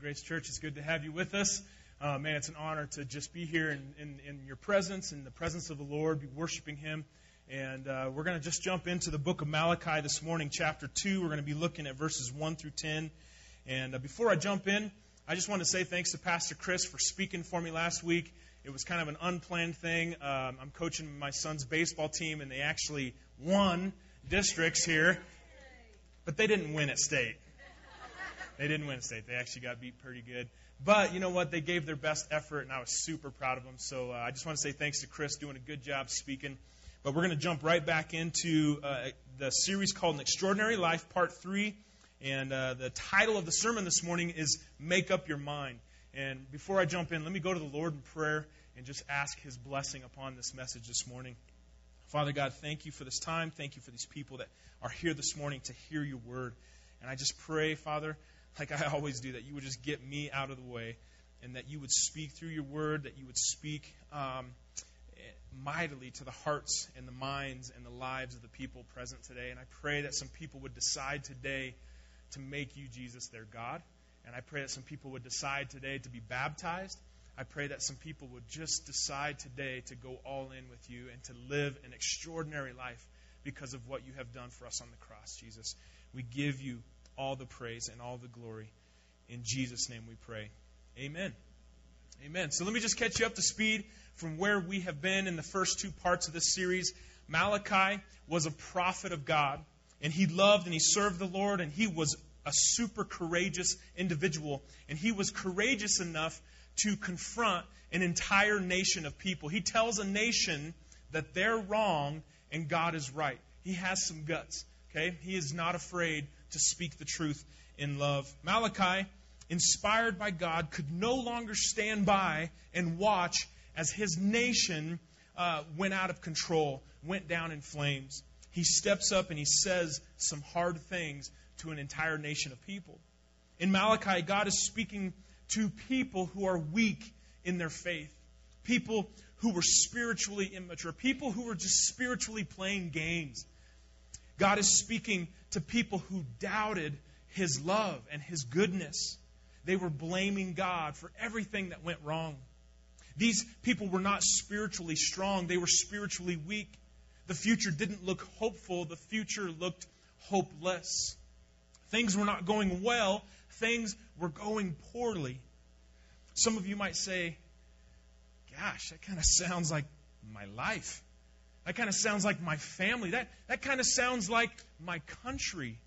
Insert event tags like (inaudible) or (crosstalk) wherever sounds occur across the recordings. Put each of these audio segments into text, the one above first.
Grace Church, it's good to have you with us. Uh, man, it's an honor to just be here in, in, in, your presence, in the presence of the Lord, be worshiping Him. And uh, we're going to just jump into the book of Malachi this morning, chapter 2. We're going to be looking at verses 1 through 10. And uh, before I jump in, I just want to say thanks to Pastor Chris for speaking for me last week. It was kind of an unplanned thing. Um, I'm coaching my son's baseball team, and they actually won districts here, but they didn't win at state. They didn't win state. They actually got beat pretty good. But you know what? They gave their best effort, and I was super proud of them. So uh, I just want to say thanks to Chris doing a good job speaking. But we're going to jump right back into uh, the series called An Extraordinary Life, Part 3. And uh, the title of the sermon this morning is Make Up Your Mind. And before I jump in, let me go to the Lord in prayer and just ask His blessing upon this message this morning. Father God, thank you for this time. Thank you for these people that are here this morning to hear your word. And I just pray, Father, like I always do, that you would just get me out of the way and that you would speak through your word, that you would speak um, mightily to the hearts and the minds and the lives of the people present today. And I pray that some people would decide today to make you, Jesus, their God. And I pray that some people would decide today to be baptized. I pray that some people would just decide today to go all in with you and to live an extraordinary life because of what you have done for us on the cross, Jesus. We give you all the praise and all the glory. In Jesus' name we pray. Amen. Amen. So let me just catch you up to speed from where we have been in the first two parts of this series. Malachi was a prophet of God, and he loved and he served the Lord, and he was a super courageous individual. And he was courageous enough to confront an entire nation of people. He tells a nation that they're wrong and God is right. He has some guts. Okay? He is not afraid to speak the truth in love. Malachi, inspired by God, could no longer stand by and watch as his nation uh, went out of control, went down in flames. He steps up and he says some hard things to an entire nation of people. In Malachi, God is speaking to people who are weak in their faith, people who were spiritually immature, people who were just spiritually playing games. God is speaking to people who doubted his love and his goodness. They were blaming God for everything that went wrong. These people were not spiritually strong, they were spiritually weak. The future didn't look hopeful, the future looked hopeless. Things were not going well, things were going poorly. Some of you might say, Gosh, that kind of sounds like my life. That kind of sounds like my family. That, that kind of sounds like my country.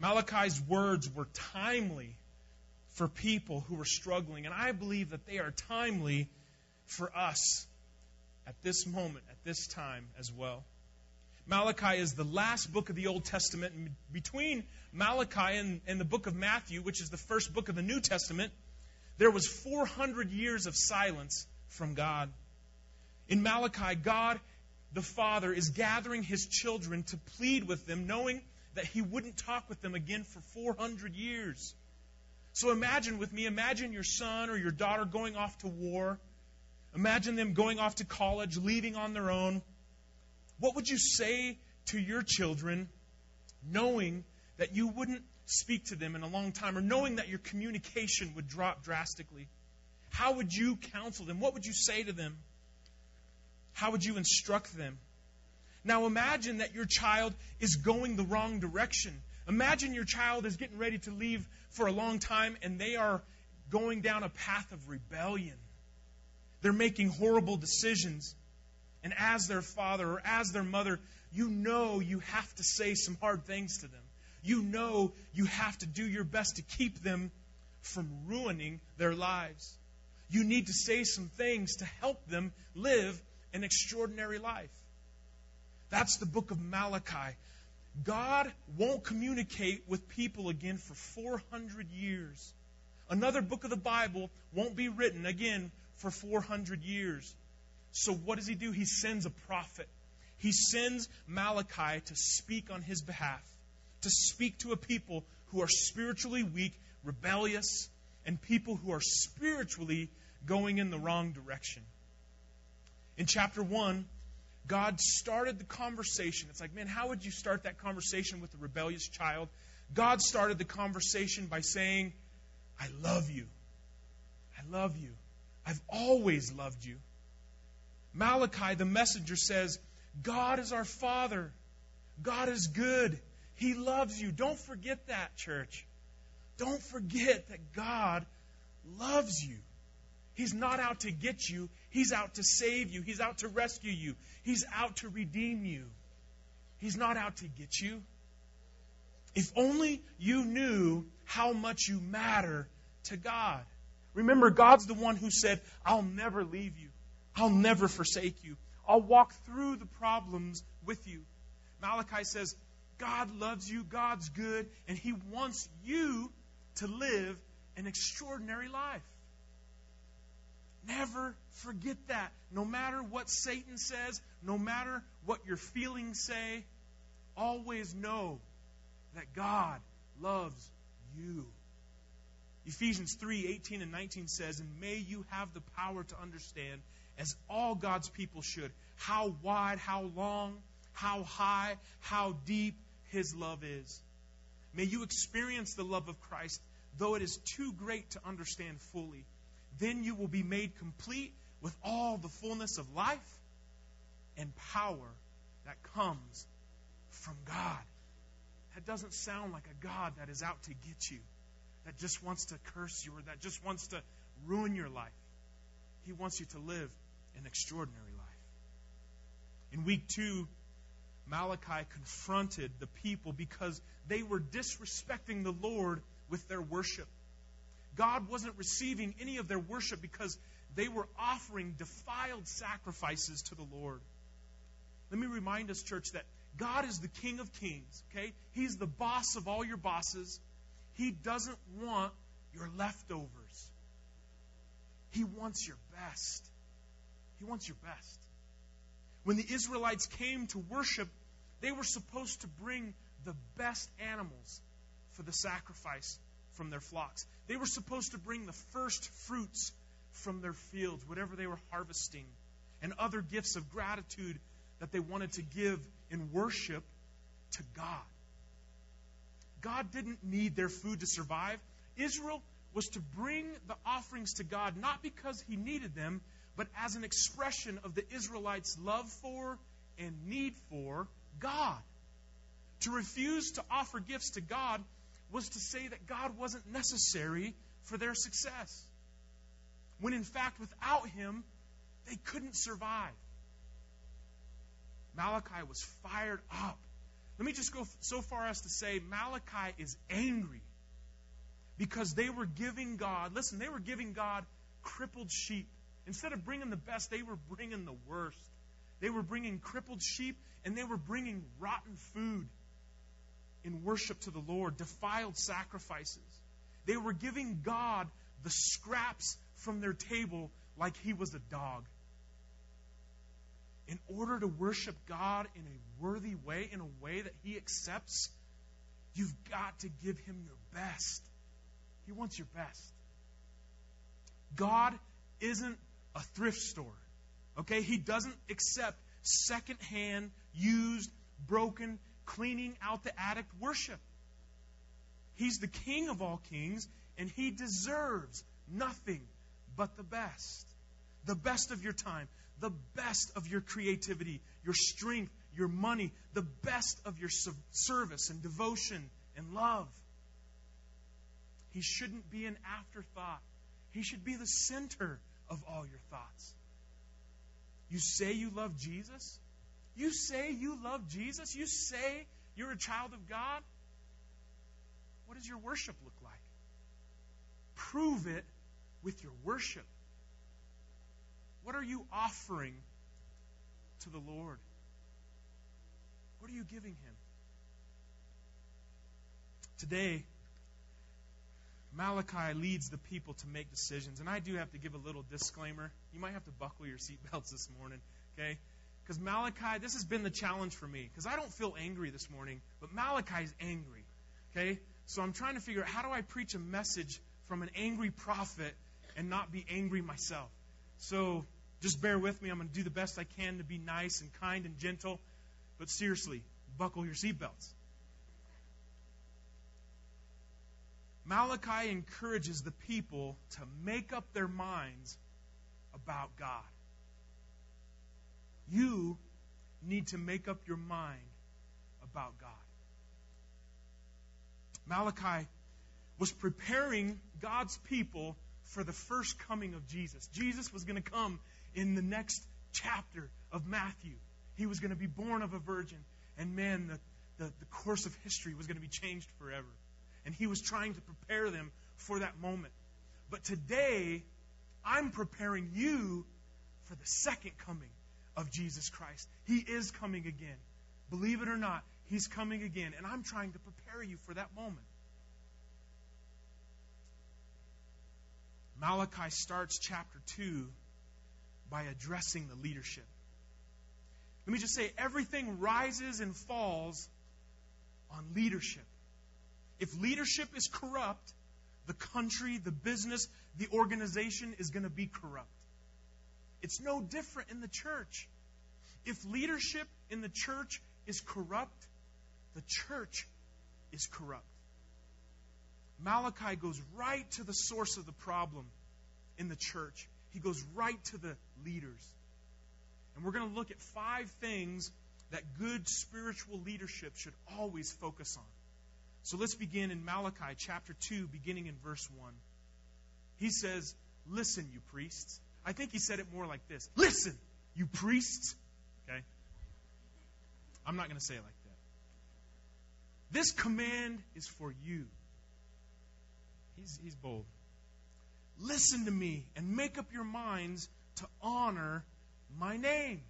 Malachi's words were timely for people who were struggling, and I believe that they are timely for us at this moment, at this time as well. Malachi is the last book of the Old Testament. Between Malachi and, and the book of Matthew, which is the first book of the New Testament, there was 400 years of silence from God. In Malachi, God the Father is gathering his children to plead with them, knowing that he wouldn't talk with them again for 400 years. So imagine with me, imagine your son or your daughter going off to war. Imagine them going off to college, leaving on their own. What would you say to your children knowing that you wouldn't speak to them in a long time or knowing that your communication would drop drastically? How would you counsel them? What would you say to them? How would you instruct them? Now imagine that your child is going the wrong direction. Imagine your child is getting ready to leave for a long time and they are going down a path of rebellion. They're making horrible decisions. And as their father or as their mother, you know you have to say some hard things to them. You know you have to do your best to keep them from ruining their lives. You need to say some things to help them live an extraordinary life. That's the book of Malachi. God won't communicate with people again for 400 years. Another book of the Bible won't be written again for 400 years. So, what does he do? He sends a prophet. He sends Malachi to speak on his behalf, to speak to a people who are spiritually weak, rebellious, and people who are spiritually going in the wrong direction. In chapter 1, God started the conversation. It's like, man, how would you start that conversation with a rebellious child? God started the conversation by saying, I love you. I love you. I've always loved you. Malachi, the messenger, says, God is our Father. God is good. He loves you. Don't forget that, church. Don't forget that God loves you. He's not out to get you, He's out to save you, He's out to rescue you, He's out to redeem you. He's not out to get you. If only you knew how much you matter to God. Remember, God's the one who said, I'll never leave you. I'll never forsake you. I'll walk through the problems with you. Malachi says, God loves you, God's good, and He wants you to live an extraordinary life. Never forget that. No matter what Satan says, no matter what your feelings say, always know that God loves you. Ephesians 3 18 and 19 says, And may you have the power to understand, as all God's people should, how wide, how long, how high, how deep His love is. May you experience the love of Christ, though it is too great to understand fully. Then you will be made complete with all the fullness of life and power that comes from God. That doesn't sound like a God that is out to get you, that just wants to curse you, or that just wants to ruin your life. He wants you to live an extraordinary life. In week two, Malachi confronted the people because they were disrespecting the Lord with their worship. God wasn't receiving any of their worship because they were offering defiled sacrifices to the Lord. Let me remind us, church, that God is the King of kings, okay? He's the boss of all your bosses. He doesn't want your leftovers. He wants your best. He wants your best. When the Israelites came to worship, they were supposed to bring the best animals for the sacrifice from their flocks. They were supposed to bring the first fruits from their fields, whatever they were harvesting, and other gifts of gratitude that they wanted to give in worship to God. God didn't need their food to survive. Israel was to bring the offerings to God not because he needed them, but as an expression of the Israelites' love for and need for God. To refuse to offer gifts to God was to say that God wasn't necessary for their success. When in fact, without Him, they couldn't survive. Malachi was fired up. Let me just go so far as to say Malachi is angry because they were giving God, listen, they were giving God crippled sheep. Instead of bringing the best, they were bringing the worst. They were bringing crippled sheep and they were bringing rotten food in worship to the Lord, defiled sacrifices. They were giving God the scraps from their table like he was a dog in order to worship God in a worthy way, in a way that He accepts, you've got to give Him your best. He wants your best. God isn't a thrift store. Okay? He doesn't accept secondhand, used, broken, cleaning out the attic worship. He's the King of all kings, and He deserves nothing but the best. The best of your time, the best of your creativity, your strength, your money, the best of your service and devotion and love. He shouldn't be an afterthought. He should be the center of all your thoughts. You say you love Jesus? You say you love Jesus? You say you're a child of God? What does your worship look like? Prove it with your worship. What are you offering to the Lord? What are you giving Him? Today, Malachi leads the people to make decisions. And I do have to give a little disclaimer. You might have to buckle your seatbelts this morning, okay? Because Malachi, this has been the challenge for me. Because I don't feel angry this morning, but Malachi is angry, okay? So I'm trying to figure out how do I preach a message from an angry prophet and not be angry myself. So just bear with me. I'm going to do the best I can to be nice and kind and gentle. But seriously, buckle your seatbelts. Malachi encourages the people to make up their minds about God. You need to make up your mind about God. Malachi was preparing God's people for the first coming of Jesus. Jesus was going to come in the next chapter of Matthew. He was going to be born of a virgin. And man, the, the, the course of history was going to be changed forever. And he was trying to prepare them for that moment. But today, I'm preparing you for the second coming of Jesus Christ. He is coming again. Believe it or not, He's coming again. And I'm trying to prepare you for that moment. Malachi starts chapter 2 by addressing the leadership. Let me just say everything rises and falls on leadership. If leadership is corrupt, the country, the business, the organization is going to be corrupt. It's no different in the church. If leadership in the church is corrupt, the church is corrupt. Malachi goes right to the source of the problem in the church. He goes right to the leaders. And we're going to look at five things that good spiritual leadership should always focus on. So let's begin in Malachi chapter 2, beginning in verse 1. He says, Listen, you priests. I think he said it more like this Listen, you priests. Okay? I'm not going to say it like that. This command is for you. He's, he's bold. Listen to me and make up your minds to honor my name.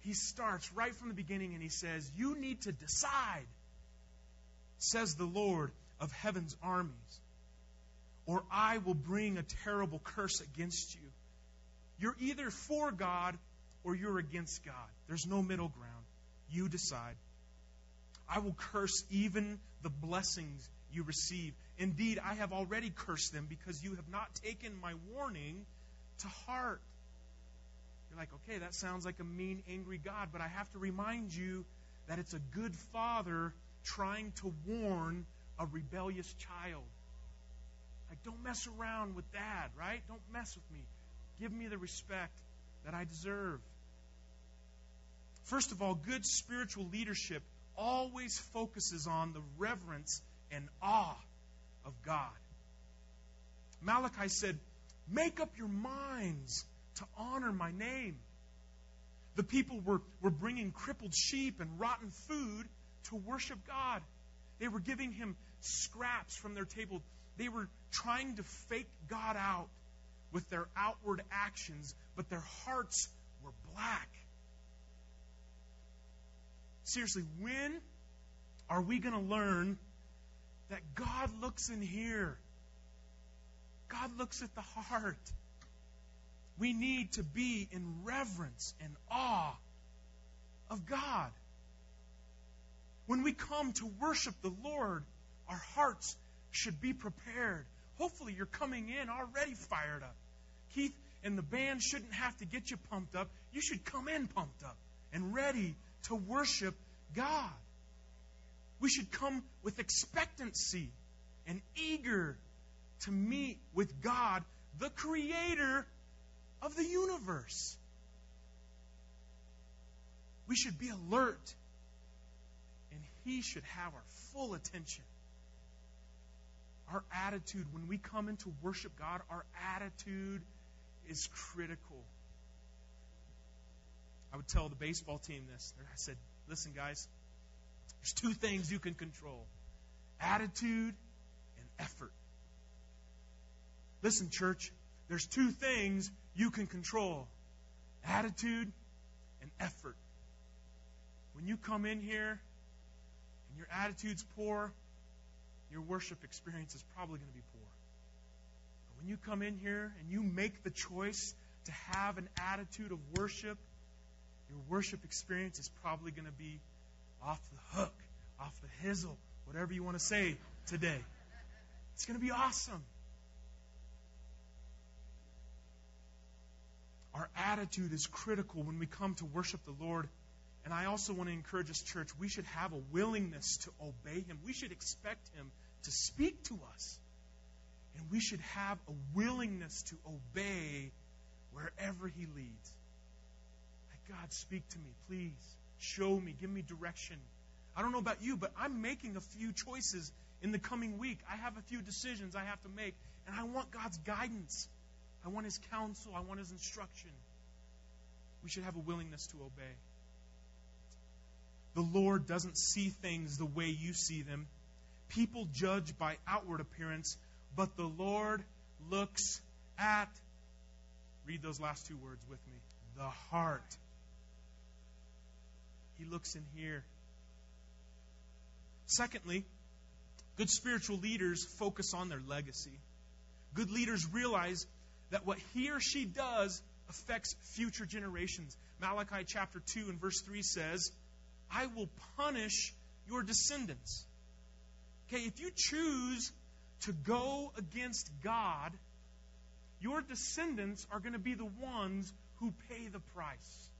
He starts right from the beginning and he says, You need to decide, says the Lord of heaven's armies, or I will bring a terrible curse against you. You're either for God or you're against God. There's no middle ground. You decide. I will curse even the blessings you receive. Indeed, I have already cursed them because you have not taken my warning to heart. You're like, okay, that sounds like a mean, angry God, but I have to remind you that it's a good father trying to warn a rebellious child. Like, don't mess around with dad, right? Don't mess with me. Give me the respect that I deserve. First of all, good spiritual leadership always focuses on the reverence and awe of God. Malachi said, Make up your minds to honor my name. The people were, were bringing crippled sheep and rotten food to worship God. They were giving him scraps from their table. They were trying to fake God out with their outward actions, but their hearts were black. Seriously, when are we going to learn that God looks in here? God looks at the heart. We need to be in reverence and awe of God. When we come to worship the Lord, our hearts should be prepared. Hopefully, you're coming in already fired up. Keith and the band shouldn't have to get you pumped up. You should come in pumped up and ready to worship God. We should come with expectancy and eager to meet with God, the creator of the universe. We should be alert, and He should have our full attention. Our attitude, when we come into worship God, our attitude is critical. I would tell the baseball team this. I said, listen, guys, there's two things you can control attitude and effort. Listen, church, there's two things you can control attitude and effort. When you come in here and your attitude's poor, your worship experience is probably going to be poor. But when you come in here and you make the choice to have an attitude of worship, your worship experience is probably going to be off the hook, off the hizzle, whatever you want to say today. It's going to be awesome. Our attitude is critical when we come to worship the Lord. And I also want to encourage this church, we should have a willingness to obey Him. We should expect Him to speak to us. And we should have a willingness to obey wherever He leads. Let God speak to me, please. Show me, give me direction. I don't know about you, but I'm making a few choices in the coming week. I have a few decisions I have to make, and I want God's guidance. I want His counsel. I want His instruction. We should have a willingness to obey. The Lord doesn't see things the way you see them. People judge by outward appearance, but the Lord looks at, read those last two words with me, the heart. He looks in here. Secondly, good spiritual leaders focus on their legacy. Good leaders realize that what he or she does affects future generations. Malachi chapter 2 and verse 3 says, I will punish your descendants. Okay, if you choose to go against God, your descendants are going to be the ones who pay the price.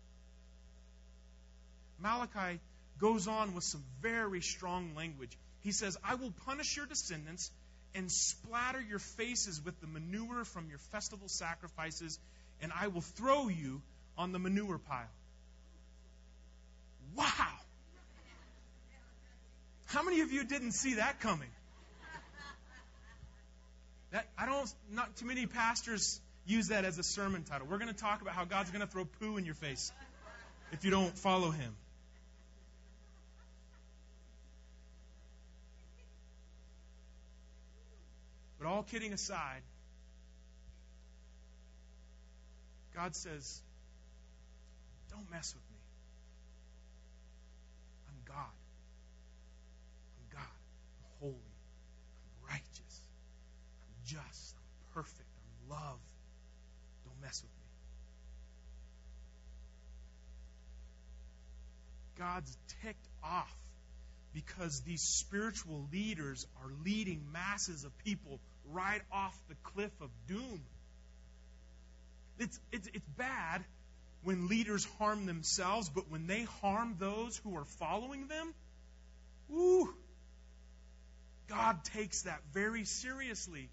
Malachi goes on with some very strong language. He says, I will punish your descendants and splatter your faces with the manure from your festival sacrifices, and I will throw you on the manure pile. Wow! How many of you didn't see that coming? That I don't not too many pastors use that as a sermon title. We're going to talk about how God's going to throw poo in your face if you don't follow him. But all kidding aside, God says, Don't mess with. I'm God. I'm God. I'm holy. I'm righteous. I'm just. I'm perfect. I'm love. Don't mess with me. God's ticked off because these spiritual leaders are leading masses of people right off the cliff of doom. It's, it's, it's bad when leaders harm themselves, but when they harm those who are following them, ooh, God takes that very seriously.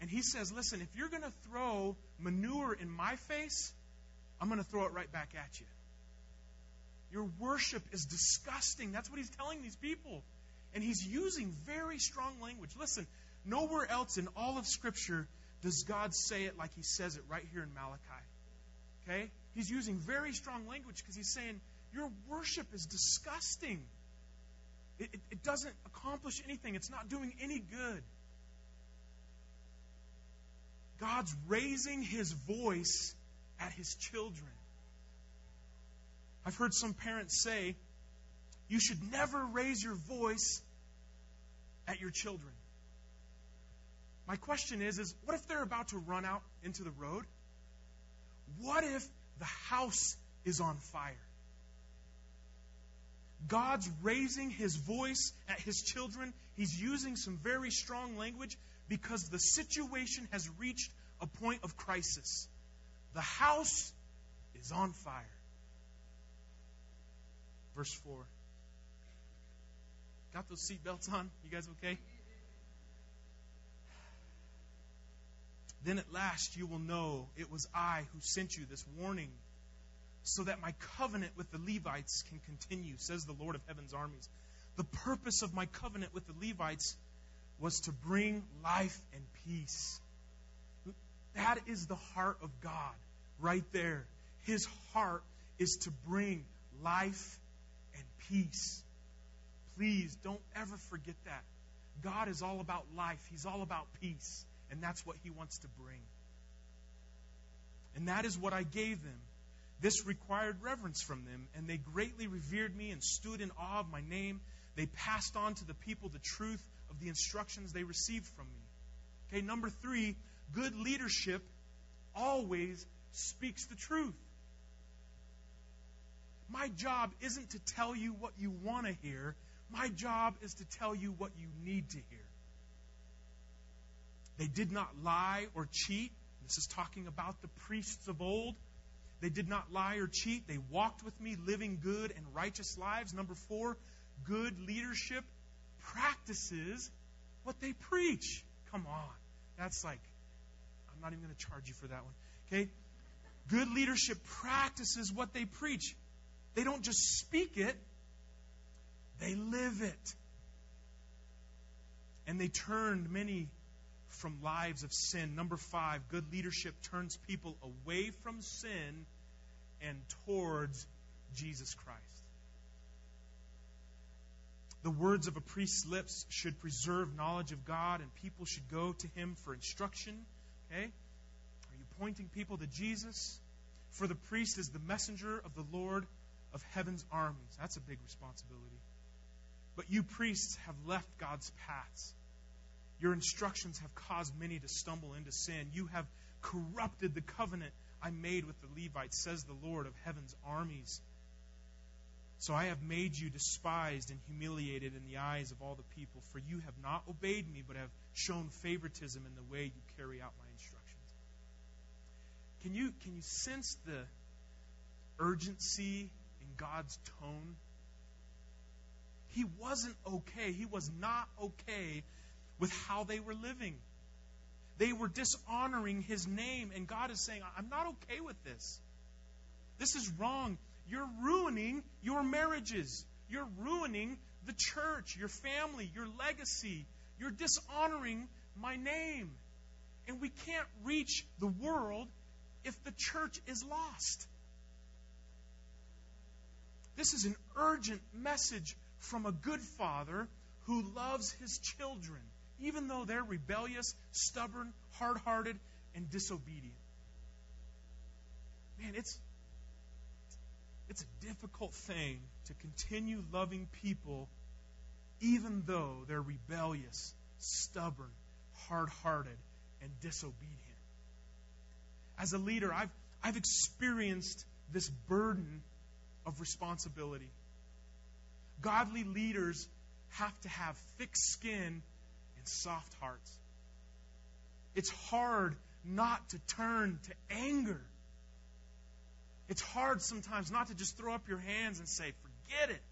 And He says, listen, if you're going to throw manure in my face, I'm going to throw it right back at you. Your worship is disgusting. That's what He's telling these people. And he's using very strong language. Listen, nowhere else in all of Scripture does God say it like he says it right here in Malachi. Okay? He's using very strong language because he's saying, Your worship is disgusting. It, it, doesn't accomplish anything, it's not doing any good. God's raising his voice at his children. I've heard some parents say, you should never raise your voice at your children. My question is, is what if they're about to run out into the road? What if the house is on fire? God's raising his voice at his children. He's using some very strong language because the situation has reached a point of crisis. The house is on fire. Verse 4. Got those seatbelts on? You guys okay? Then at last you will know it was I who sent you this warning, so that my covenant with the Levites can continue, says the Lord of heaven's armies. The purpose of my covenant with the Levites was to bring life and peace. That is the heart of God right there. His heart is to bring life and peace. Please don't ever forget that. God is all about life, He's all about peace, and that's what He wants to bring. And that is what I gave them. This required reverence from them, and they greatly revered me and stood in awe of my name. They passed on to the people the truth of the instructions they received from me. Okay, number three, good leadership always speaks the truth. My job isn't to tell you what you want to hear, my job is to tell you what you need to hear. They did not lie or cheat. This is talking about the priests of old. They did not lie or cheat. They walked with me, living good and righteous lives. Number four, good leadership practices what they preach. Come on. That's like, I'm not even going to charge you for that one. Okay? Good leadership practices what they preach. They don't just speak it, they live it. And they turned many from lives of sin. Number five, good leadership turns people away from sin and towards Jesus Christ. The words of a priest's lips should preserve knowledge of God, and people should go to him for instruction. Okay? Are you pointing people to Jesus? For the priest is the messenger of the Lord of heaven's armies. That's a big responsibility. But you priests have left God's paths. Your instructions have caused many to stumble into sin. You have corrupted the covenant I made with the Levites, says the Lord of heaven's armies. So I have made you despised and humiliated in the eyes of all the people, for you have not obeyed me, but have shown favoritism in the way you carry out my instructions. Can you, can you sense the urgency in God's tone? He wasn't okay. He was not okay with how they were living. They were dishonoring his name, and God is saying, I'm not okay with this. This is wrong. You're ruining your marriages. You're ruining the church, your family, your legacy. You're dishonoring my name. And we can't reach the world if the church is lost. This is an urgent message from a good father who loves his children, even though they're rebellious, stubborn, hard hearted, and disobedient. Man, it's it's a difficult thing to continue loving people even though they're rebellious, stubborn, hard hearted, and disobedient. As a leader, I've, I've experienced this burden of responsibility. Godly leaders have to have thick skin soft hearts. It's hard not to turn to anger it's hard sometimes not to just throw up your hands and say, forget it.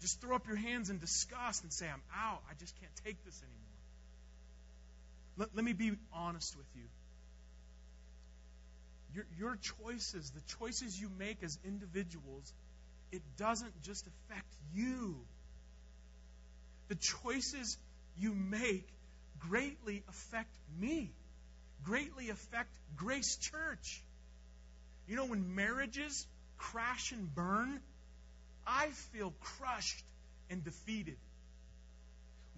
Just throw up your hands in disgust and say, I'm out. I just can't take this anymore. Let, let me be honest with you. Your, your choices, the choices you make as individuals, it doesn't just affect you. The choices you make greatly affect me, greatly affect Grace Church. You know, when marriages crash and burn, I feel crushed and defeated.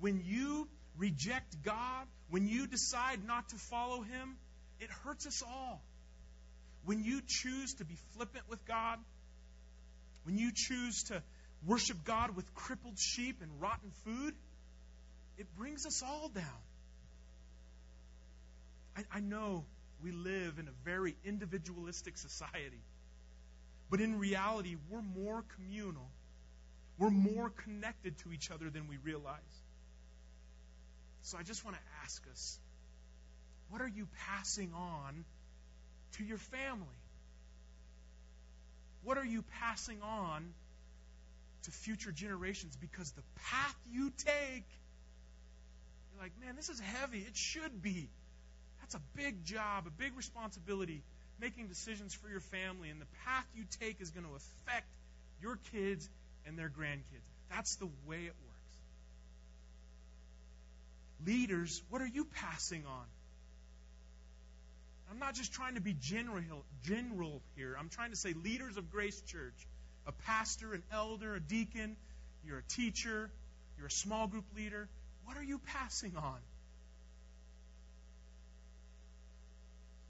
When you reject God, when you decide not to follow Him, it hurts us all. When you choose to be flippant with God, when you choose to worship God with crippled sheep and rotten food, it brings us all down. I, I know we live in a very individualistic society. But in reality, we're more communal. We're more connected to each other than we realize. So I just want to ask us what are you passing on to your family? What are you passing on to future generations? Because the path you take, you're like, man, this is heavy. It should be. That's a big job, a big responsibility, making decisions for your family, and the path you take is going to affect your kids and their grandkids. That's the way it works. Leaders, what are you passing on? I'm not just trying to be general, general here. I'm trying to say leaders of Grace Church, a pastor, an elder, a deacon, you're a teacher, you're a small group leader. What are you passing on?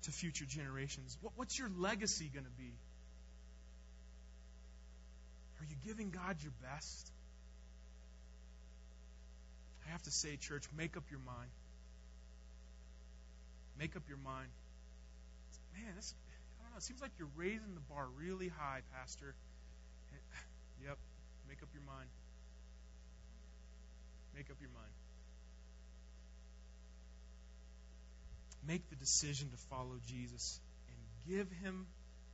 to future generations? What, what's your legacy going to be? Are you giving God your best? I have to say, church, make up your mind. Make up your mind. Man, this, I don't know, it seems like you're raising the bar really high, Pastor. (laughs) Yep, make up your mind. Make up your mind. Make the decision to follow Jesus and give him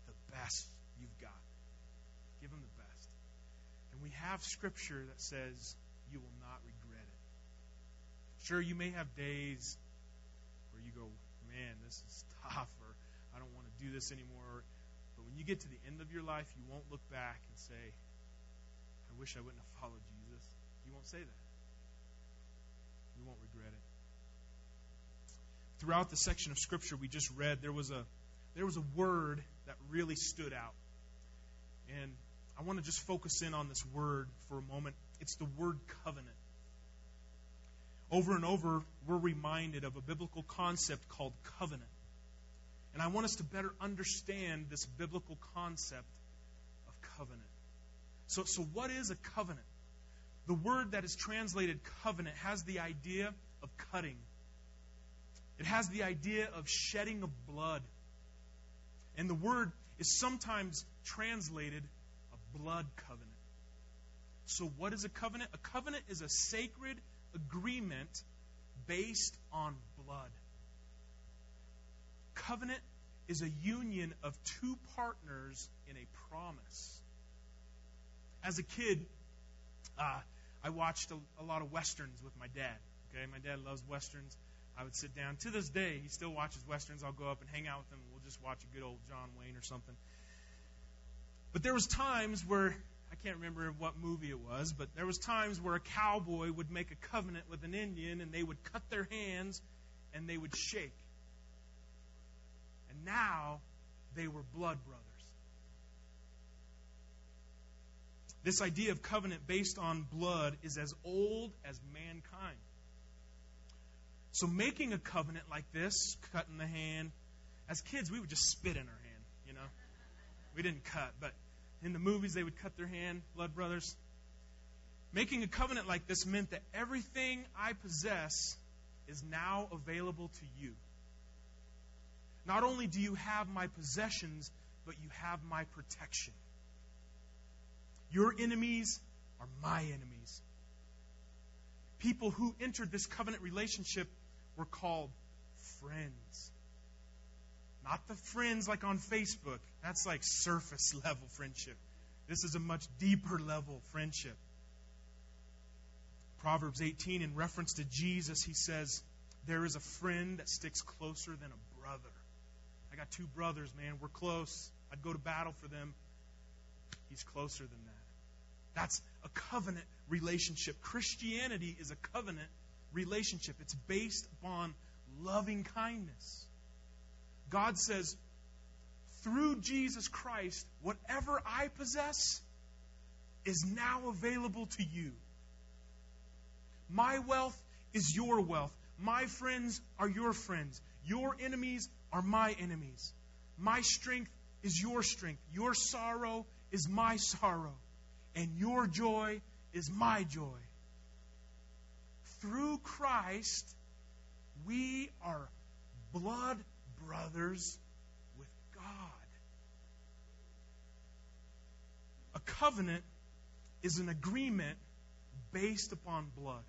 the best you've got. Give him the best. And we have scripture that says you will not regret it. Sure, you may have days where you go, man, this is (laughs) tough, or I don't want to do this anymore. But when you get to the end of your life, you won't look back and say, I wish I wouldn't have followed Jesus. You won't say that. You won't regret it. Throughout the section of scripture we just read, there was a there was a word that really stood out. And I want to just focus in on this word for a moment. It's the word covenant. Over and over, we're reminded of a biblical concept called covenant. And I want us to better understand this biblical concept of covenant. So, so what is a covenant? The word that is translated covenant has the idea of cutting, it has the idea of shedding of blood. And the word is sometimes translated a blood covenant. So, what is a covenant? A covenant is a sacred agreement based on blood. Covenant is a union of two partners in a promise. As a kid, uh, I watched a, a lot of westerns with my dad. Okay, my dad loves westerns. I would sit down. To this day, he still watches westerns. I'll go up and hang out with him. We'll just watch a good old John Wayne or something. But there was times where I can't remember what movie it was, but there was times where a cowboy would make a covenant with an Indian and they would cut their hands and they would shake. And now they were blood brothers. This idea of covenant based on blood is as old as mankind. So, making a covenant like this, cutting the hand, as kids, we would just spit in our hand, you know. We didn't cut, but in the movies, they would cut their hand, blood brothers. Making a covenant like this meant that everything I possess is now available to you. Not only do you have my possessions, but you have my protection. Your enemies are my enemies. People who entered this covenant relationship were called friends. Not the friends like on Facebook. That's like surface (laughs) level friendship. This is a much deeper level friendship. Proverbs 18, in reference to Jesus, he says, There is a friend that sticks closer than a brother. I got two brothers, man. We're close. I'd go to battle for them. He's closer than that. That's a covenant relationship. Christianity is a covenant relationship, it's based upon loving kindness. God says, through Jesus Christ, whatever I possess is now available to you. My wealth is your wealth. My friends are your friends. Your enemies are my enemies. My strength is your strength. Your sorrow is my sorrow. And your joy is my joy. Through Christ, we are blood brothers with God. A covenant is an agreement based upon blood.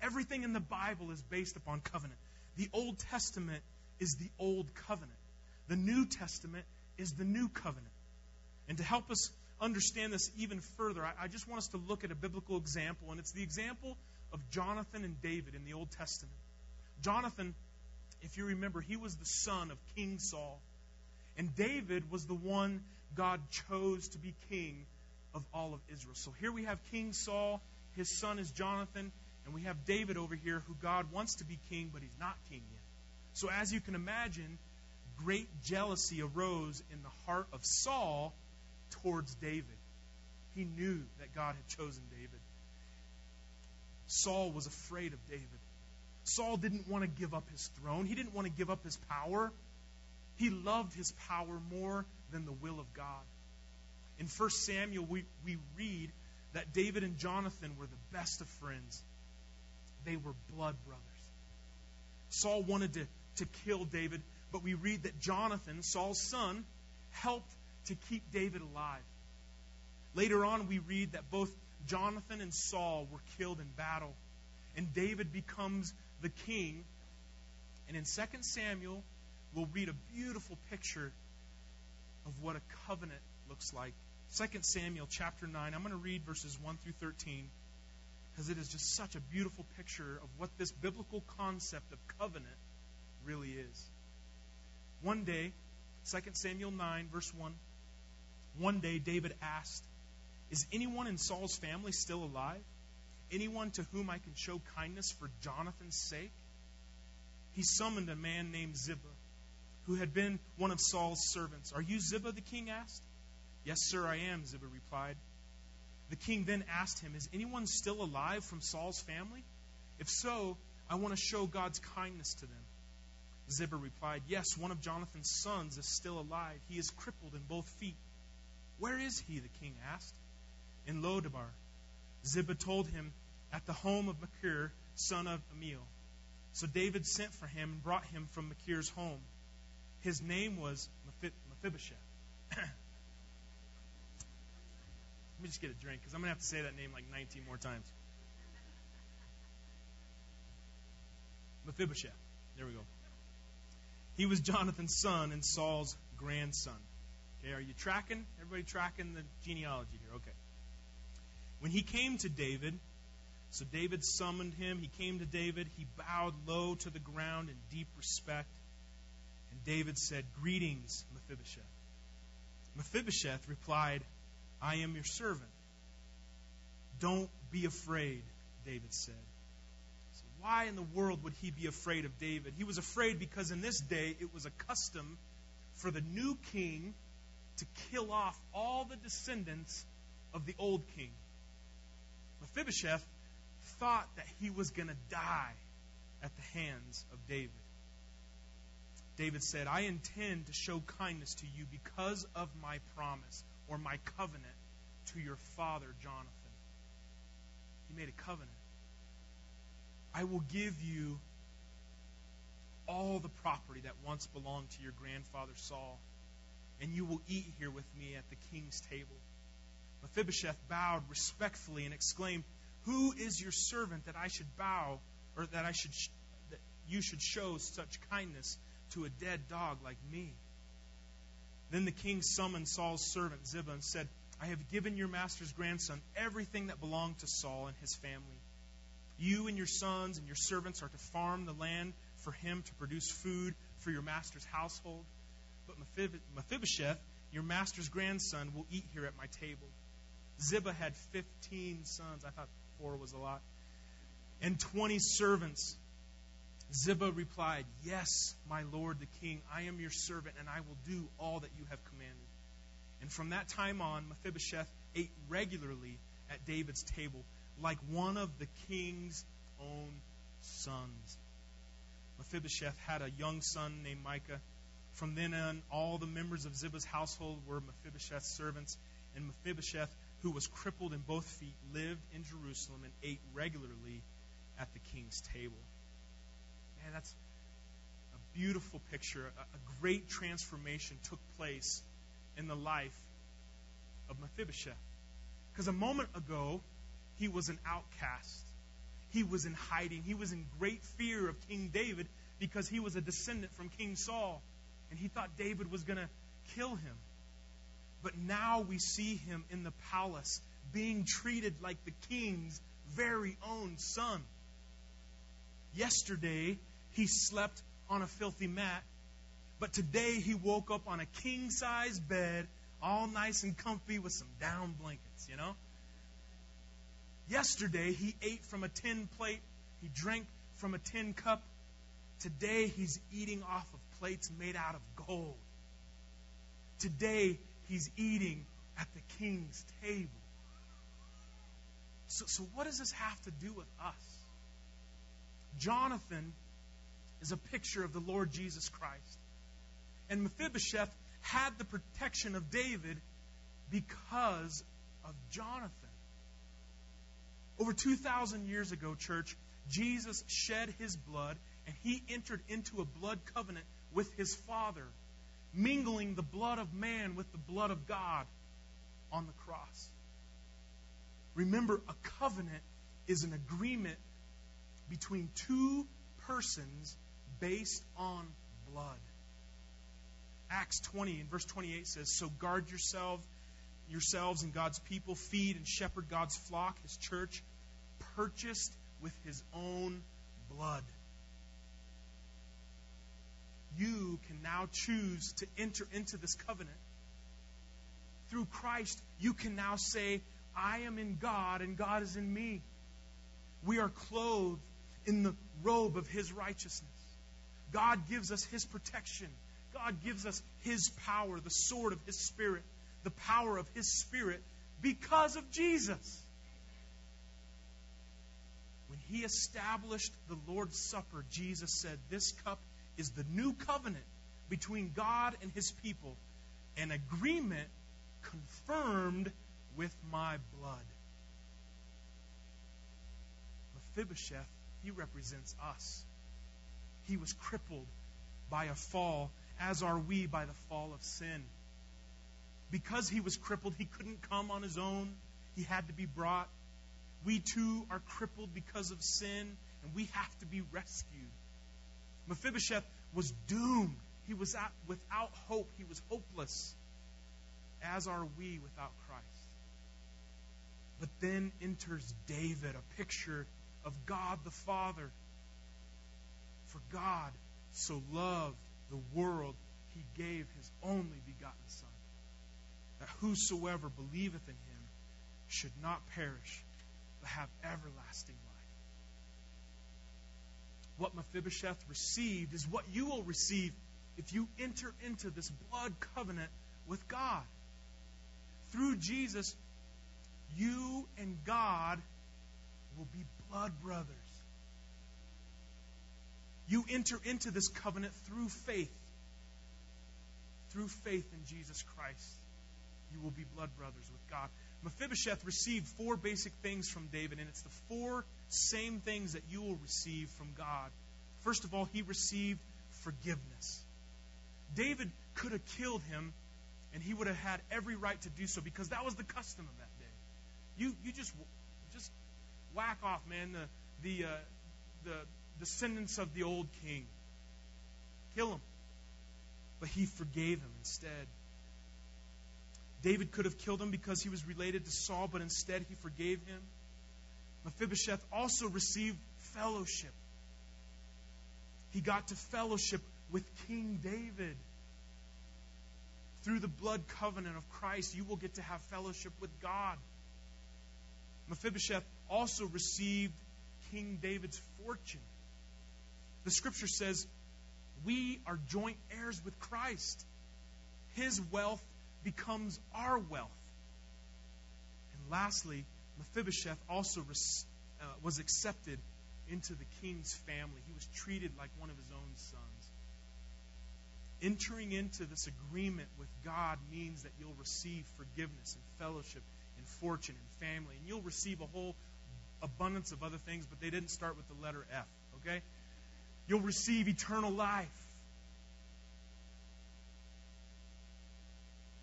Everything in the Bible is based upon covenant. The Old Testament is the Old Covenant, the New Testament is the New Covenant. And to help us understand this even further, I, I just want us to look at a biblical example, and it's the example of Jonathan and David in the Old Testament. Jonathan if you remember, he was the son of King Saul. And David was the one God chose to be king of all of Israel. So here we have King Saul, his son is Jonathan, and we have David over here who God wants to be king, but he's not king yet. So as you can imagine, great jealousy arose in the heart of Saul towards David. He knew that God had chosen David. Saul was afraid of David. Saul didn't want to give up his throne, he didn't want to give up his power. He loved his power more than the will of God. In 1 Samuel, we, we read that David and Jonathan were the best of friends. They were blood brothers. Saul wanted to, to kill David, but we read that Jonathan, Saul's son, helped to keep David alive. Later on, we read that both Jonathan and Saul were killed in battle, and David becomes the king. And in 2 Samuel, we'll read a beautiful picture of what a covenant looks like. 2 Samuel chapter 9. I'm going to read verses 1 through 13. because it is just such a beautiful picture of what this biblical concept of covenant really is. One day, 2 Samuel 9, verse 1, one day David asked, Is anyone in Saul's family still alive? Anyone to whom I can show kindness for Jonathan's sake? He summoned a man named Ziba, who had been one of Saul's servants. Are you Ziba? the king asked. Yes, sir, I am, Ziba replied. The king then asked him, Is anyone still alive from Saul's family? If so, I want to show God's kindness to them. Ziba replied, Yes, one of Jonathan's sons is still alive. He is crippled in both feet. Where is he? the king asked. In Lodabar. Ziba told him, At the home of Machir, son of Ammiel. So David sent for him and brought him from Machir's home. His name was Mephibosheth. (clears throat) Let me just get a drink because I'm going to have to say that name like 19 more times. Mephibosheth. There we go. He was Jonathan's son and Saul's grandson. Okay, are you tracking? Everybody tracking the genealogy here? Okay. When he came to David, so David summoned him. He came to David. He bowed low to the ground in deep respect. And David said, Greetings, Mephibosheth. Mephibosheth replied, I am your servant. Don't be afraid, David said. So why in the world would he be afraid of David? He was afraid because in this day it was a custom for the new king to kill off all the descendants of the old king. Mephibosheth thought that he was going to die at the hands of David. David said, I intend to show kindness to you because of my promise or my covenant to your father Jonathan. He made a covenant. I will give you all the property that once belonged to your grandfather Saul, and you will eat here with me at the king's table. Mephibosheth bowed respectfully and exclaimed, Who is your servant that I should bow, or that I should that you should show such kindness to a dead dog like me? Then the king summoned Saul's servant Ziba and said, I have given your master's grandson everything that belonged to Saul and his family. You and your sons and your servants are to farm the land for him to produce food for your master's household. But Mephibosheth, your master's grandson, will eat here at my table. Ziba had 15 sons. I thought four was a lot. And 20 servants. Ziba replied, Yes, my lord the king, I am your servant, and I will do all that you have commanded. And from that time on, Mephibosheth ate regularly at David's table, like one of the king's own sons. Mephibosheth had a young son named Micah. From then on, all the members of Ziba's household were Mephibosheth's servants, and Mephibosheth, who was crippled in both feet, lived in Jerusalem and ate regularly at the king's table. Man, that's a beautiful picture. A, a great transformation took place in the life of Mephibosheth. Because a moment ago, he was an outcast. He was in hiding. He was in great fear of King David because he was a descendant from King Saul. And he thought David was going to kill him. But now we see him in the palace being treated like the king's very own son. Yesterday, he slept on a filthy mat, but today he woke up on a king size bed, all nice and comfy with some down blankets, you know? Yesterday, he ate from a tin plate, he drank from a tin cup. Today, he's eating off of plates made out of gold. Today, he's eating at the king's table. So, so what does this have to do with us? Jonathan is a picture of the Lord Jesus Christ. And Mephibosheth had the protection of David because of Jonathan. Over 2,000 years ago, church, Jesus shed his blood and he entered into a blood covenant with his Father, mingling the blood of man with the blood of God on the cross. Remember, a covenant is an agreement between two persons based on blood. Acts 20 and verse 28 says, So guard yourself, yourselves and God's people, feed and shepherd God's flock, his church, purchased with his own blood. You can now choose to enter into this covenant. Through Christ, you can now say, I am in God and God is in me. We are clothed in the robe of his righteousness. God gives us his protection. God gives us his power, the sword of his spirit, the power of his spirit because of Jesus. When he established the Lord's Supper, Jesus said, This cup is the new covenant between God and his people, an agreement confirmed with my blood. Mephibosheth, he represents us. He was crippled by a fall, as are we by the fall of sin. Because he was crippled, he couldn't come on his own. He had to be brought. We too are crippled because of sin, and we have to be rescued. Mephibosheth was doomed. He was at, without hope. He was hopeless, as are we without Christ. But then enters David, a picture of God the Father. For God so loved the world, he gave his only begotten Son, that whosoever believeth in him should not perish, but have everlasting life. What Mephibosheth received is what you will receive if you enter into this blood covenant with God. Through Jesus, you and God will be blood brothers. You enter into this covenant through faith. Through faith in Jesus Christ, you will be blood brothers with God. Mephibosheth received four basic things from David, and it's the four same things that you will receive from God. First of all, he received forgiveness. David could have killed him, and he would have had every right to do so because that was the custom of that day. You, you just, just whack off, man, the, the, uh, the descendants of the old king. Kill him. But he forgave him instead. David could have killed him because he was related to Saul, but instead he forgave him. Mephibosheth also received fellowship. He got to fellowship with King David. Through the blood covenant of Christ, you will get to have fellowship with God. Mephibosheth also received King David's fortune. The scripture says, We are joint heirs with Christ. His wealth becomes our wealth. And lastly, Mephibosheth also uh, was accepted into the king's family. He was treated like one of his own sons. Entering into this agreement with God means that you'll receive forgiveness and fellowship and fortune and family. And you'll receive a whole abundance of other things, but they didn't start with the letter F, okay? You'll receive eternal life.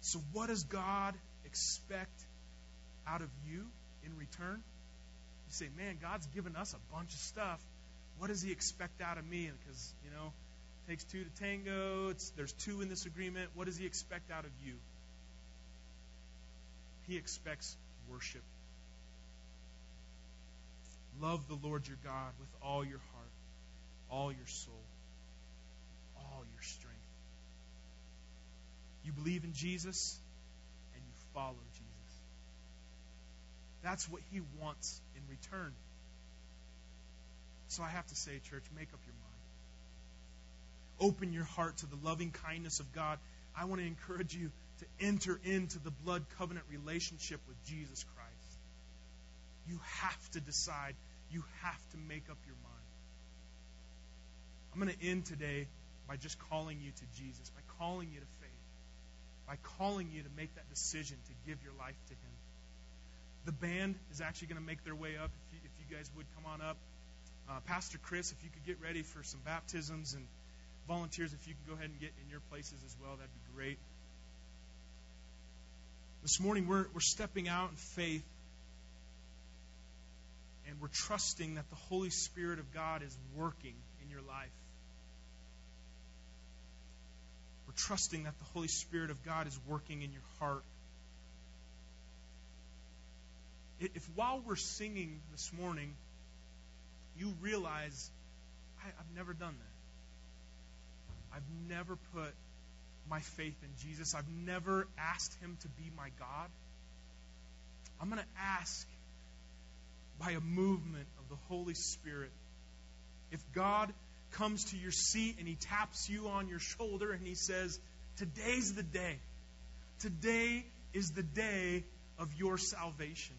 So, what does God expect out of you in return? You say, man, God's given us a bunch of stuff. What does He expect out of me? Because, you know, it takes two to tango. It's, there's two in this agreement. What does He expect out of you? He expects worship. Love the Lord your God with all your heart, all your soul, all your strength. You believe in Jesus and you follow Jesus. That's what he wants in return. So I have to say, church, make up your mind. Open your heart to the loving kindness of God. I want to encourage you to enter into the blood covenant relationship with Jesus Christ. You have to decide. You have to make up your mind. I'm going to end today by just calling you to Jesus, by calling you to by calling you to make that decision to give your life to Him. The band is actually going to make their way up. If you, if you guys would come on up. Uh, Pastor Chris, if you could get ready for some baptisms and volunteers, if you could go ahead and get in your places as well, that'd be great. This morning, we're, we're stepping out in faith and we're trusting that the Holy Spirit of God is working in your life. We're trusting that the Holy Spirit of God is working in your heart. if while we're singing this morning, you realize, I, I've never done that. I've never put my faith in Jesus. I've never asked Him to be my God. I'm going to ask by a movement of the Holy Spirit. If God comes to your seat and He taps you on your shoulder and He says, Today's the day. Today is the day of your salvation.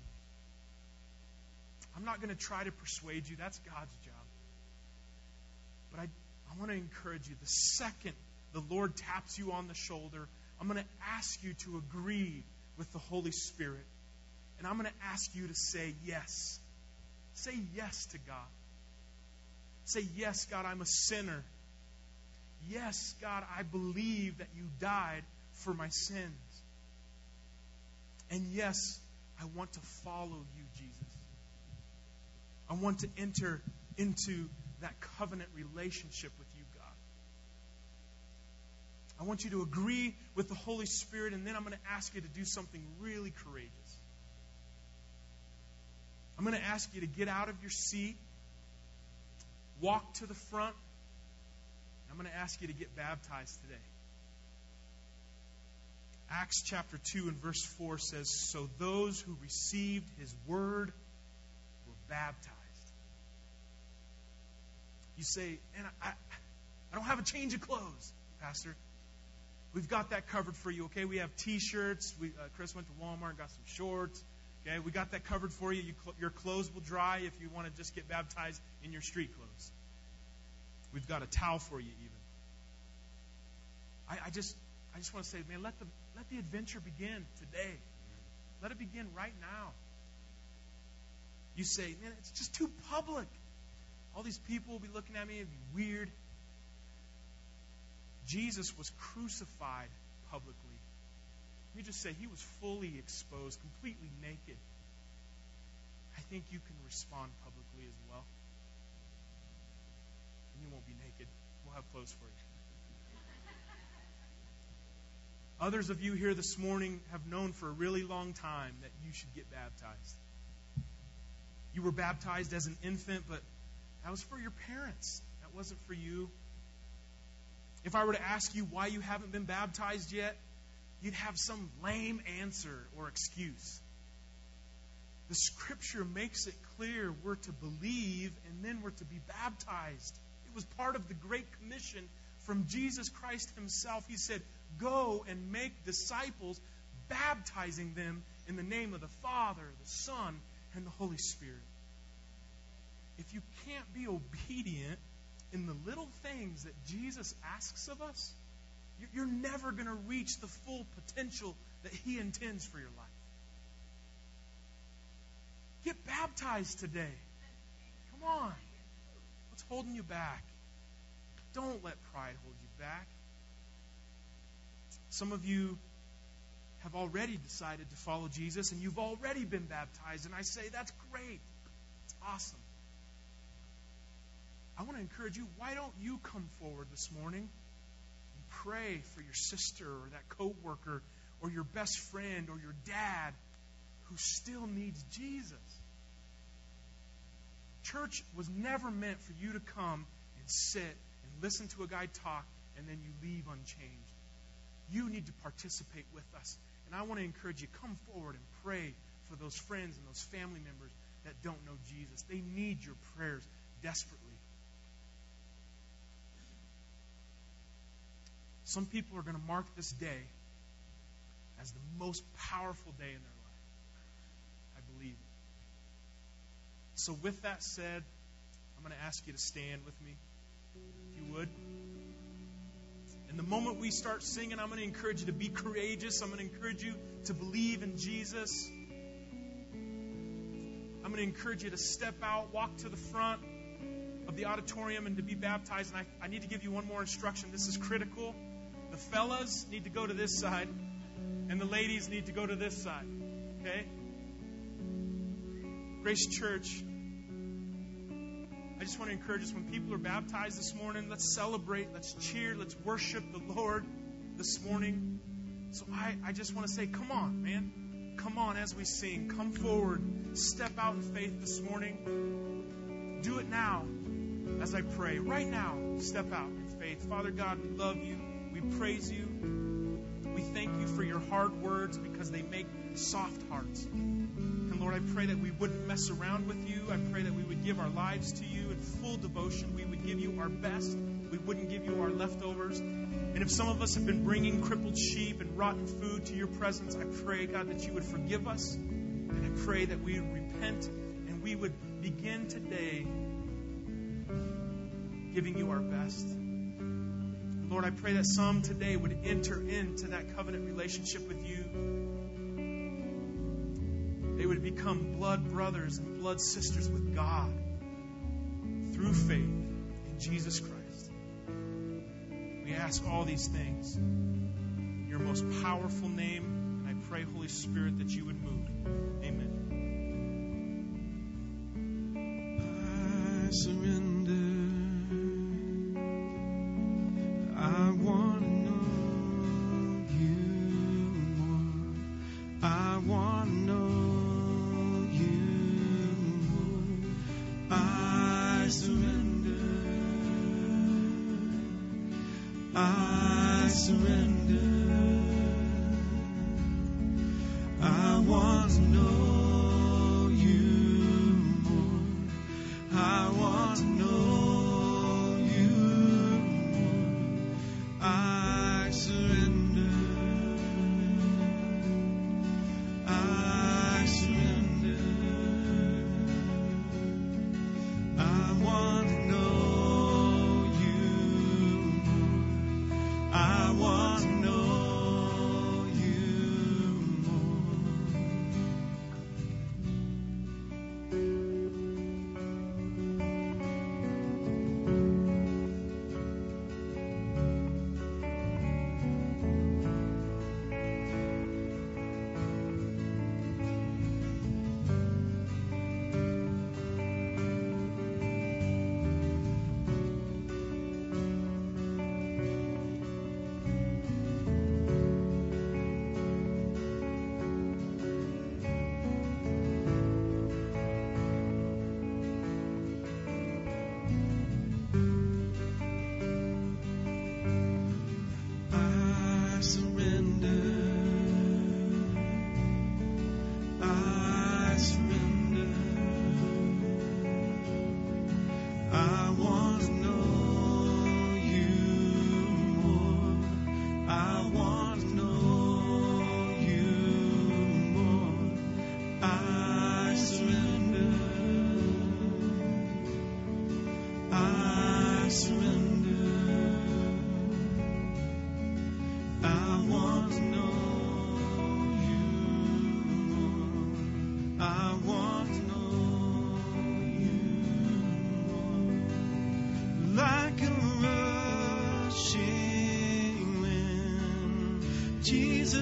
I'm not going to try to persuade you. That's God's job. But I, I want to encourage you. The second the Lord taps you on the shoulder, I'm going to ask you to agree with the Holy Spirit. And I'm going to ask you to say yes. Say yes to God. Say, Yes, God, I'm a sinner. Yes, God, I believe that you died for my sins. And yes, I want to follow you, Jesus. I want to enter into that covenant relationship with you, God. I want you to agree with the Holy Spirit, and then I'm going to ask you to do something really courageous. I'm going to ask you to get out of your seat, walk to the front. I'm going to ask you to get baptized today. Acts chapter 2 and verse 4 says So those who received his word were baptized. You say, and I, I, don't have a change of clothes, Pastor. We've got that covered for you, okay? We have T-shirts. We, uh, Chris went to Walmart and got some shorts. Okay, we got that covered for you. you cl- your clothes will dry if you want to just get baptized in your street clothes. We've got a towel for you, even. I, I just, I just want to say, man, let the let the adventure begin today. Let it begin right now. You say, man, it's just too public. All these people will be looking at me and be weird. Jesus was crucified publicly. Let me just say, he was fully exposed, completely naked. I think you can respond publicly as well. And you won't be naked. We'll have clothes for you. (laughs) Others of you here this morning have known for a really long time that you should get baptized. You were baptized as an infant, but that was for your parents. That wasn't for you. If I were to ask you why you haven't been baptized yet, you'd have some lame answer or excuse. The scripture makes it clear we're to believe and then we're to be baptized. It was part of the Great Commission from Jesus Christ Himself. He said, Go and make disciples, baptizing them in the name of the Father, the Son, and the Holy Spirit. If you can't be obedient in the little things that Jesus asks of us, you're never going to reach the full potential that He intends for your life. Get baptized today. Come on. What's holding you back? Don't let pride hold you back. Some of you have already decided to follow Jesus and you've already been baptized. And I say, that's great. It's awesome. I want to encourage you, why don't you come forward this morning pray for your sister or that coworker or your best friend or your dad who still needs Jesus? Church was never meant for you to come and sit and listen to a guy talk and then you leave unchanged. You need to participate with us. And I want to encourage you come forward and pray for those friends and those family members that don't know Jesus. They need your prayers desperately. Some people are going to mark this day as the most powerful day in their life. I believe. So, with that said, I'm going to ask you to stand with me, if you would. And the moment we start singing, I'm going to encourage you to be courageous. I'm going to encourage you to believe in Jesus. I'm going to encourage you to step out, walk to the front of the auditorium, and to be baptized. And I, I need to give you one more instruction. This is critical. The fellas need to go to this side, and the ladies need to go to this side. Okay? Grace Church, I just want to encourage us when people are baptized this morning, let's celebrate, let's cheer, let's worship the Lord this morning. So I, I just want to say, come on, man. come on as we sing. Come forward. Step out in faith this morning. Do it now as I pray. Right now, step out in faith. Father God, we love you. We praise you. We thank you for your hard words because they make soft hearts. And Lord, I pray that we wouldn't mess around with you. I pray that we would give our lives to you in full devotion. We would give you our best. We wouldn't give you our leftovers. And if some of us have been bringing crippled sheep and rotten food to your presence, I pray, God, that you would forgive us. And I pray that we would repent and we would begin today giving you our best. Lord, I pray that some today would enter into that covenant relationship with you. They would become blood brothers and blood sisters with God through faith in Jesus Christ. We ask all these things in your most powerful name, and I pray, Holy Spirit, that you would move. Amen. Surrender. I want to know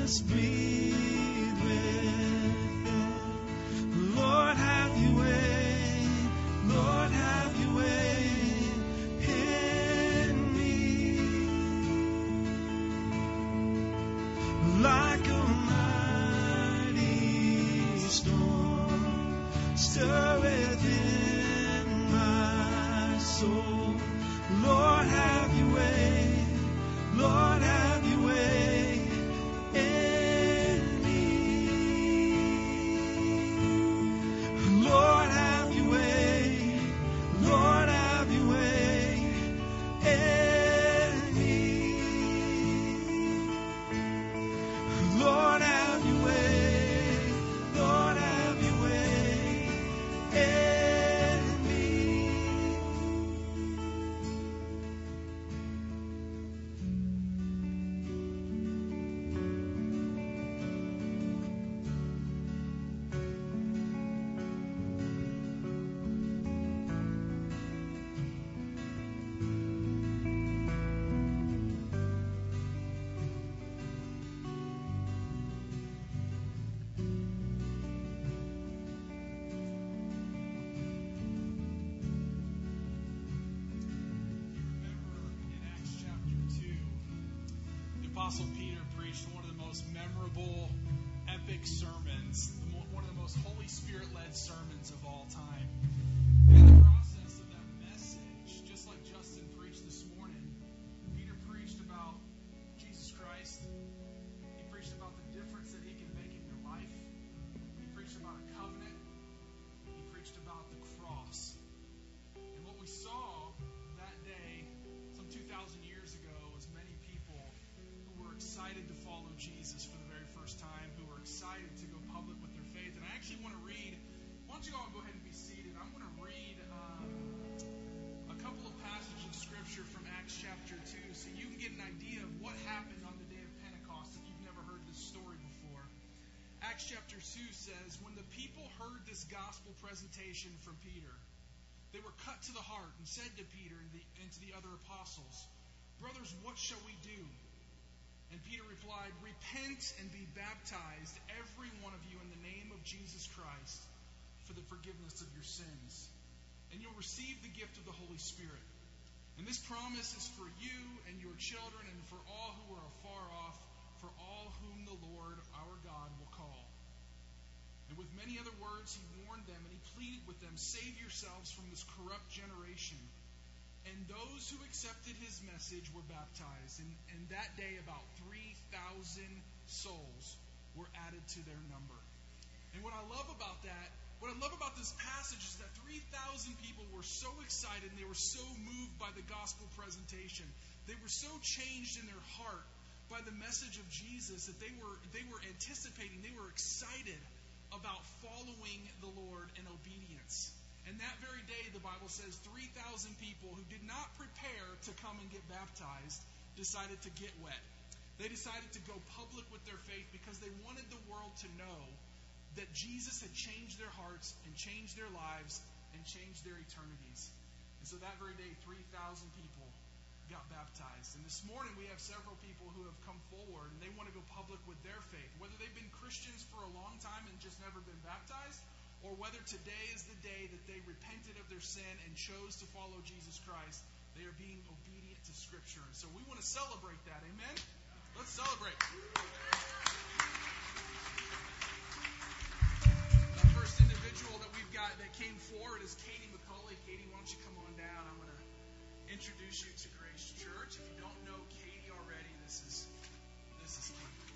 Jesus Chapter 2 says, When the people heard this gospel presentation from Peter, they were cut to the heart and said to Peter and, the, and to the other apostles, Brothers, what shall we do? And Peter replied, Repent and be baptized, every one of you, in the name of Jesus Christ, for the forgiveness of your sins. And you'll receive the gift of the Holy Spirit. And this promise is for you and your children and for all who with many other words, he warned them and he pleaded with them, Save yourselves from this corrupt generation. And those who accepted his message were baptized. And, and that day, about 3,000 souls were added to their number. And what I love about that, what I love about this passage is that 3,000 people were so excited and they were so moved by the gospel presentation. They were so changed in their heart by the message of Jesus that they were they were anticipating, they were excited in obedience. And that very day, the Bible says 3,000 people who did not prepare to come and get baptized decided to get wet. They decided to go public with their faith because they wanted the world to know that Jesus had changed their hearts and changed their lives and changed their eternities. And so that very day, 3,000 people got baptized. And this morning, we have several people who have come forward and they want to go public with their faith. Whether they've been Christians for a long time and just never been baptized, or whether today is the day that they repented of their sin and chose to follow Jesus Christ, they are being obedient to Scripture. And so we want to celebrate that. Amen? Let's celebrate. The first individual that we've got that came forward is Katie McCauley. Katie, why don't you come on down? I'm going to introduce you to Grace Church. If you don't know Katie already, this is this is Katie.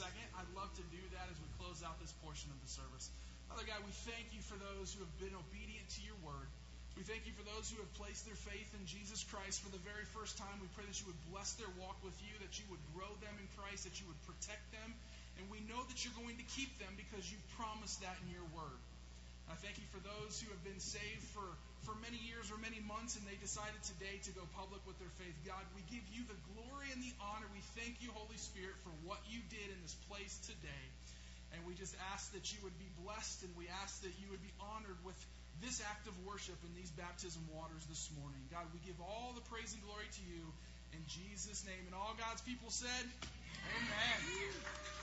Second. I'd love to do that as we close out this portion of the service. Father God, we thank you for those who have been obedient to your word. We thank you for those who have placed their faith in Jesus Christ for the very first time. We pray that you would bless their walk with you, that you would grow them in Christ, that you would protect them. And we know that you're going to keep them because you've promised that in your word. I thank you for those who have been saved for, for many years or many months and they decided today to go public with their faith. God, we give you the glory and the honor. We thank you, Holy Spirit, for what you did in this place today. And we just ask that you would be blessed and we ask that you would be honored with this act of worship in these baptism waters this morning. God, we give all the praise and glory to you in Jesus' name. And all God's people said, Amen.